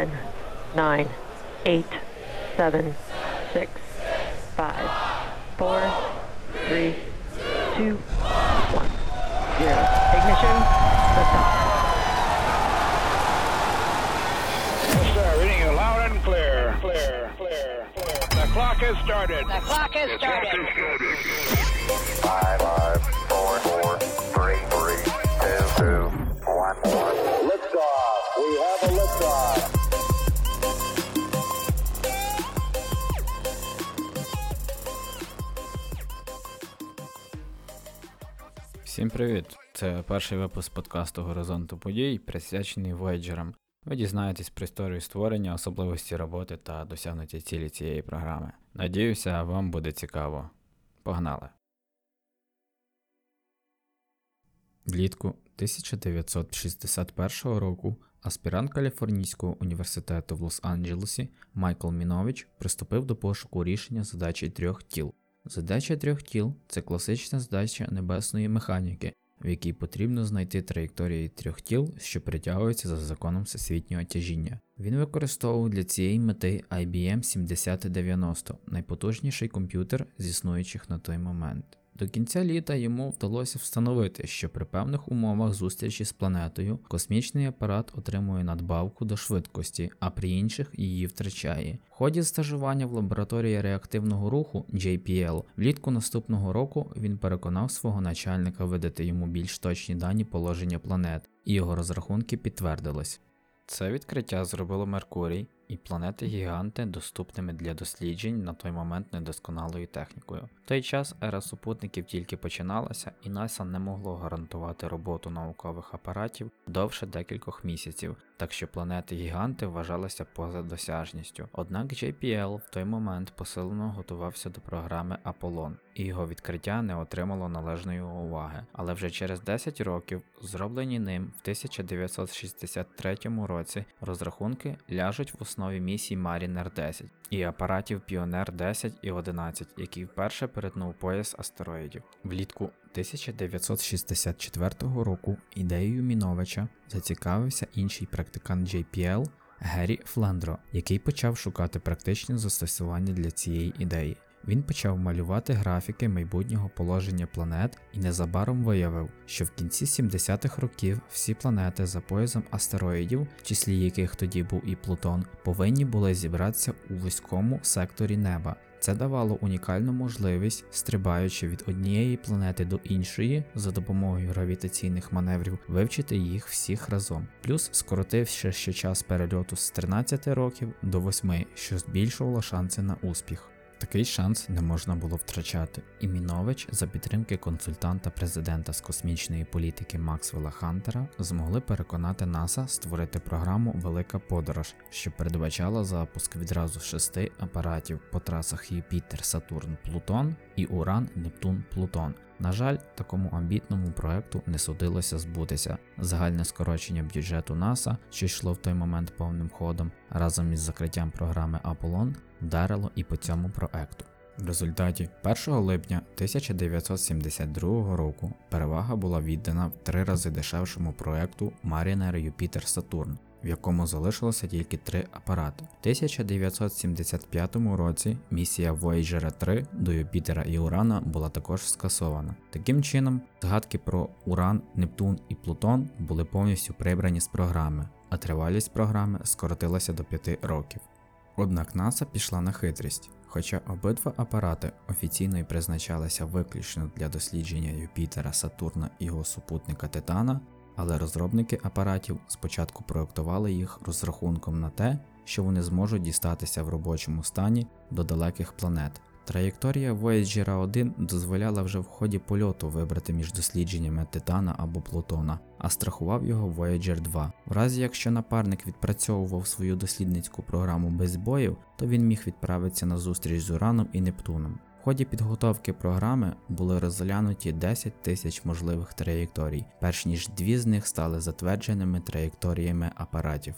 10, 9, 8, 7, 6, 5, 4, 3, 2, 1, 0. Ignition, liftoff. Yes, sir. Reading you loud and clear. Clear, clear, clear. The clock has started. The clock has started. Five, five, four, four, привіт! Це перший випуск подкасту Горизонту подій, присвячений Voyager'ам. Ви дізнаєтесь про історію створення, особливості роботи та досягнуті цілі цієї програми. Надіюся, вам буде цікаво. Погнали! Влітку 1961 року аспірант Каліфорнійського університету в Лос-Анджелесі Майкл Мінович приступив до пошуку рішення задачі трьох тіл. Задача трьох тіл це класична задача небесної механіки, в якій потрібно знайти траєкторії трьох тіл, що притягуються за законом всесвітнього тяжіння. Він використовував для цієї мети IBM 7090, найпотужніший комп'ютер з існуючих на той момент. До кінця літа йому вдалося встановити, що при певних умовах зустрічі з планетою космічний апарат отримує надбавку до швидкості, а при інших її втрачає. В ході стажування в лабораторії реактивного руху JPL влітку наступного року він переконав свого начальника видати йому більш точні дані положення планет, і його розрахунки підтвердились. Це відкриття зробило Меркурій і планети-гіганти доступними для досліджень на той момент недосконалою технікою. В той час ера супутників тільки починалася, і НАСА не могло гарантувати роботу наукових апаратів довше декількох місяців, так що планети-гіганти вважалися поза досяжністю. Однак JPL в той момент посилено готувався до програми Аполлон, і його відкриття не отримало належної уваги. Але вже через 10 років, зроблені ним в 1963 році, розрахунки ляжуть в основі місій Mariner 10 і апаратів Pioneer 10 і 11, який вперше перетнув пояс астероїдів. Влітку 1964 року ідеєю Міновича зацікавився інший практикант JPL Геррі Флендро, який почав шукати практичне застосування для цієї ідеї. Він почав малювати графіки майбутнього положення планет і незабаром виявив, що в кінці 70-х років всі планети за поясом астероїдів, в числі яких тоді був і Плутон, повинні були зібратися у вузькому секторі неба. Це давало унікальну можливість, стрибаючи від однієї планети до іншої за допомогою гравітаційних маневрів, вивчити їх всіх разом, плюс скоротивши ще час перельоту з 13 років до 8, що збільшувало шанси на успіх. Такий шанс не можна було втрачати. І Мінович за підтримки консультанта президента з космічної політики Максвелла Хантера змогли переконати НАСА створити програму Велика подорож, що передбачала запуск відразу шести апаратів по трасах Юпітер, Сатурн, Плутон і Уран, Нептун, Плутон. На жаль, такому амбітному проекту не судилося збутися. Загальне скорочення бюджету НАСА, що йшло в той момент повним ходом, разом із закриттям програми Аполлон, вдарило і по цьому проекту. В результаті 1 липня 1972 року перевага була віддана в три рази дешевшому проекту Mariner Saturn, в якому залишилося тільки три апарати. В 1975 році місія Voyager 3 до Юпітера і Урана була також скасована. Таким чином, згадки про Уран, Нептун і Плутон були повністю прибрані з програми, а тривалість програми скоротилася до 5 років. Однак НАСА пішла на хитрість. Хоча обидва апарати офіційно й призначалися виключно для дослідження Юпітера, Сатурна і його супутника Титана, але розробники апаратів спочатку проектували їх розрахунком на те, що вони зможуть дістатися в робочому стані до далеких планет. Траєкторія Voyager 1 дозволяла вже в ході польоту вибрати між дослідженнями Титана або Плутона, а страхував його Voyager 2. В разі якщо напарник відпрацьовував свою дослідницьку програму без боїв, то він міг відправитися на зустріч з Ураном і Нептуном. В ході підготовки програми були розглянуті 10 тисяч можливих траєкторій, перш ніж дві з них стали затвердженими траєкторіями апаратів.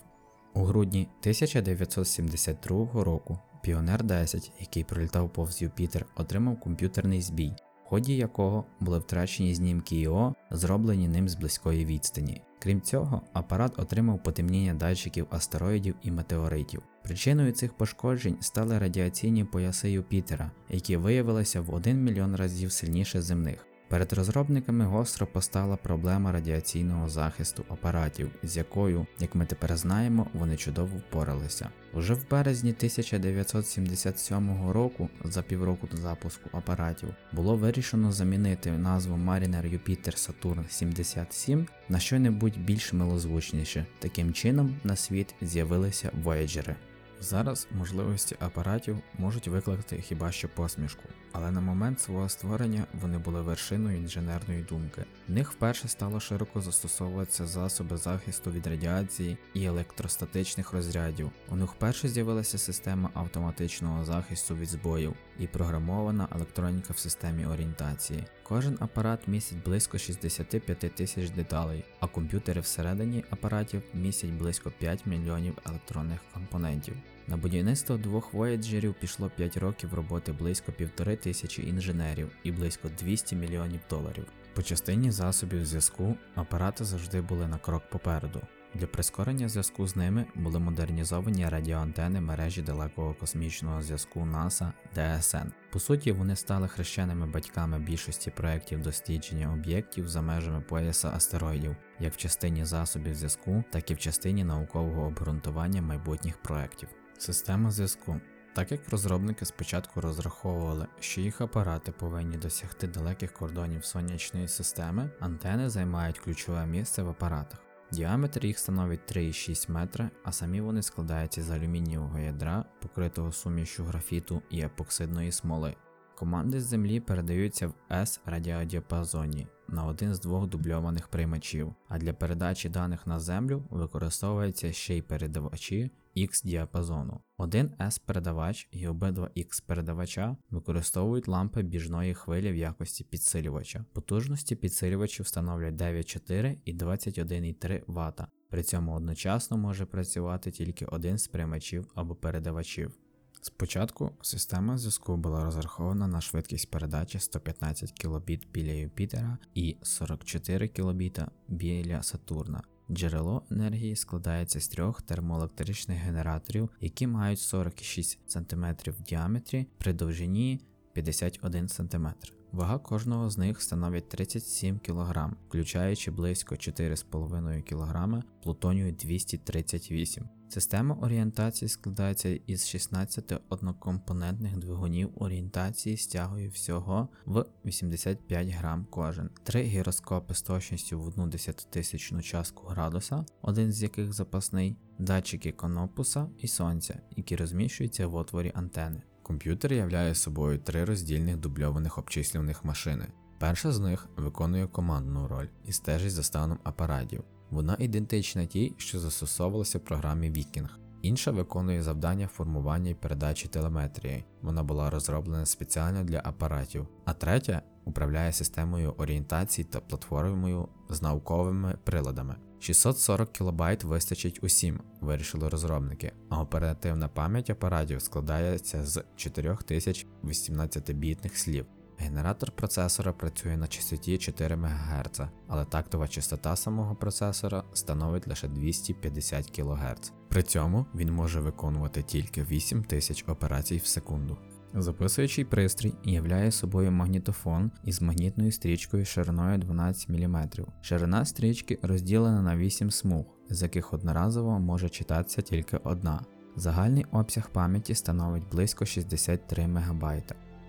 У грудні 1972 року Піонер 10, який пролітав повз Юпітер, отримав комп'ютерний збій. В ході якого були втрачені знімки ІО, зроблені ним з близької відстані. Крім цього, апарат отримав потемніння датчиків астероїдів і метеоритів. Причиною цих пошкоджень стали радіаційні пояси Юпітера, які виявилися в 1 мільйон разів сильніше земних. Перед розробниками гостро постала проблема радіаційного захисту апаратів, з якою, як ми тепер знаємо, вони чудово впоралися. Уже в березні 1977 року, за півроку до запуску апаратів, було вирішено замінити назву Mariner Jupiter Saturn 77 на що-небудь більш милозвучніше. Таким чином на світ з'явилися Voyager. Зараз можливості апаратів можуть викликати хіба що посмішку, але на момент свого створення вони були вершиною інженерної думки. В них вперше стало широко застосовуватися засоби захисту від радіації і електростатичних розрядів. У них вперше з'явилася система автоматичного захисту від збоїв і програмована електроніка в системі орієнтації. Кожен апарат містить близько 65 тисяч деталей, а комп'ютери всередині апаратів містять близько 5 мільйонів електронних компонентів. На будівництво двох вояджерів пішло 5 років роботи близько півтори тисячі інженерів і близько 200 мільйонів доларів. По частині засобів зв'язку апарати завжди були на крок попереду. Для прискорення зв'язку з ними були модернізовані радіоантени мережі далекого космічного зв'язку НАСА ДСН. По суті, вони стали хрещеними батьками більшості проєктів дослідження об'єктів за межами пояса астероїдів, як в частині засобів зв'язку, так і в частині наукового обґрунтування майбутніх проєктів. Система зв'язку. Так як розробники спочатку розраховували, що їх апарати повинні досягти далеких кордонів сонячної системи, антени займають ключове місце в апаратах. Діаметр їх становить 3,6 метра, а самі вони складаються з алюмінієвого ядра, покритого сумішю графіту і епоксидної смоли. Команди з землі передаються в S радіодіапазоні на один з двох дубльованих приймачів, а для передачі даних на землю використовуються ще й передавачі X діапазону. Один S передавач і обидва X передавача використовують лампи біжної хвилі в якості підсилювача. Потужності підсилювачів становлять 9,4 і 21,3 Вт. При цьому одночасно може працювати тільки один з приймачів або передавачів. Спочатку система зв'язку була розрахована на швидкість передачі 115 кбіт біля Юпітера і 44 кбіт біля Сатурна. Джерело енергії складається з трьох термоелектричних генераторів, які мають 46 см в діаметрі при довжині 51 см. Вага кожного з них становить 37 кг, включаючи близько 4,5 кг плутонію 238 Система орієнтації складається із 16 однокомпонентних двигунів орієнтації з тягою всього в 85 грам кожен, три гіроскопи з точністю в 1 десятитисячну частку градуса, один з яких запасний, датчики конопуса і сонця, які розміщуються в отворі антени. Комп'ютер являє собою три роздільних дубльованих обчислюваних машини. Перша з них виконує командну роль і стежить за станом апаратів. Вона ідентична тій, що застосовувалася в програмі Viking. Інша виконує завдання формування і передачі телеметрії. Вона була розроблена спеціально для апаратів. А третя управляє системою орієнтації та платформою з науковими приладами. 640 кБ вистачить усім, вирішили розробники, а оперативна пам'ять апаратів складається з 4018 бітних слів. Генератор процесора працює на частоті 4 МГц, але тактова частота самого процесора становить лише 250 кГц. При цьому він може виконувати тільки 8000 операцій в секунду. Записуючий пристрій являє собою магнітофон із магнітною стрічкою шириною 12 мм. Ширина стрічки розділена на 8 смуг, з яких одноразово може читатися тільки одна. Загальний обсяг пам'яті становить близько 63 МБ.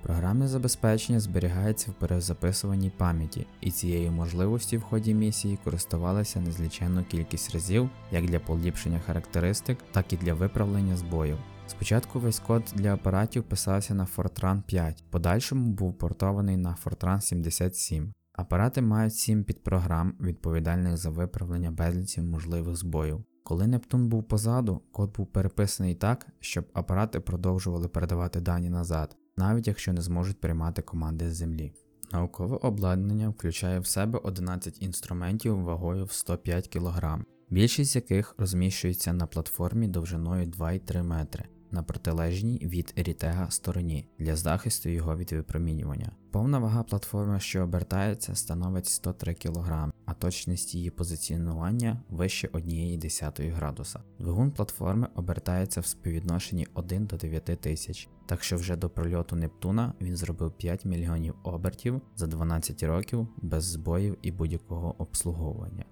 Програмне забезпечення зберігається в перезаписуваній пам'яті, і цією можливості в ході місії користувалися незліченну кількість разів як для поліпшення характеристик, так і для виправлення збоїв. Спочатку весь код для апаратів писався на Fortran 5, подальшому був портований на Fortran 77. Апарати мають 7 підпрограм, відповідальних за виправлення безліців можливих збоїв. Коли Нептун був позаду, код був переписаний так, щоб апарати продовжували передавати дані назад, навіть якщо не зможуть приймати команди з землі. Наукове обладнання включає в себе 11 інструментів вагою в 105 кг, більшість з яких розміщується на платформі довжиною 2,3 метри. на протилежній від рітега стороні для захисту його від випромінювання. Повна вага платформи, що обертається, становить 103 кг, а точність її позиціонування вище 1,1 градуса. Двигун платформи обертається в співвідношенні 1 до 9 тисяч, так що вже до прольоту Нептуна він зробив 5 мільйонів обертів за 12 років без збоїв і будь-якого обслуговування.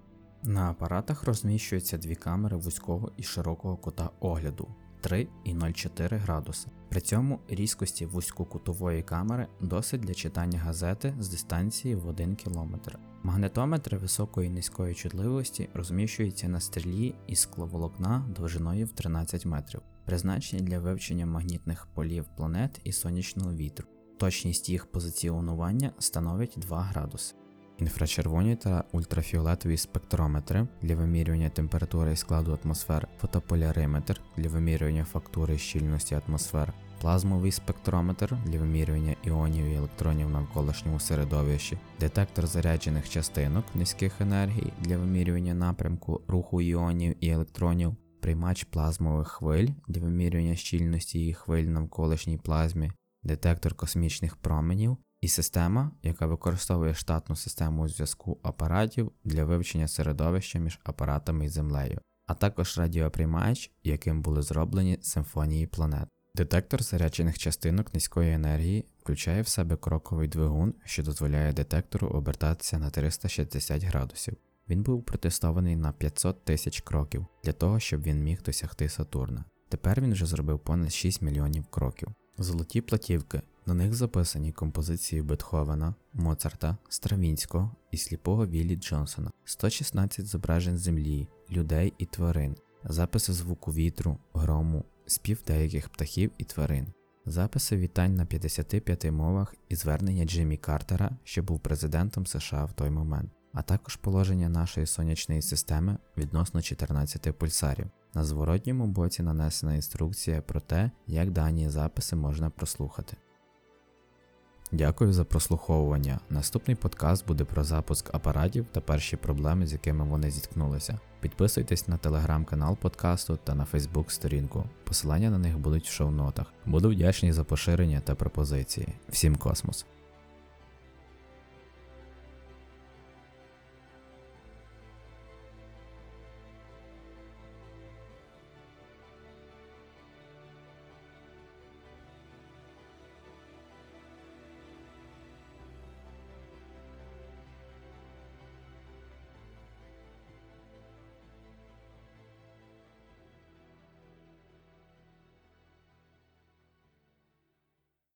На апаратах розміщуються дві камери вузького і широкого кута огляду 3 і 0,4 градуса. При цьому різкості вузькокутової камери досить для читання газети з дистанції в 1 км. Магнетометри високої і низької чутливості розміщуються на стрілі із скловолокна довжиною в 13 метрів, призначені для вивчення магнітних полів планет і сонячного вітру. Точність їх позиціонування становить 2 градуси. Інфрачервоні та ультрафіолетові спектрометри для вимірювання температури і складу атмосфер, фотополяриметр для вимірювання фактури і щільності атмосфер, плазмовий спектрометр для вимірювання іонів і електронів в навколишньому середовищі, детектор заряджених частинок низьких енергій для вимірювання напрямку руху іонів і електронів, приймач плазмових хвиль для вимірювання щільності її хвиль навколишній плазмі, детектор космічних променів і система, яка використовує штатну систему зв'язку апаратів для вивчення середовища між апаратами і землею, а також радіоприймач, яким були зроблені симфонії планет. Детектор заряджених частинок низької енергії включає в себе кроковий двигун, що дозволяє детектору обертатися на 360 градусів. Він був протестований на 500 тисяч кроків для того, щоб він міг досягти Сатурна. Тепер він вже зробив понад 6 мільйонів кроків. Золоті платівки. На них записані композиції Бетховена, Моцарта, Стравінського і сліпого Віллі Джонсона, 116 зображень землі, людей і тварин, записи звуку вітру, грому, спів деяких птахів і тварин, записи вітань на 55 мовах і звернення Джиммі Картера, що був президентом США в той момент, а також положення нашої сонячної системи відносно 14 пульсарів. На зворотньому боці нанесена інструкція про те, як дані записи можна прослухати. Дякую за прослуховування. Наступний подкаст буде про запуск апаратів та перші проблеми, з якими вони зіткнулися. Підписуйтесь на телеграм-канал подкасту та на Фейсбук сторінку. Посилання на них будуть в шоу-нотах. Буду вдячний за поширення та пропозиції. Всім космос!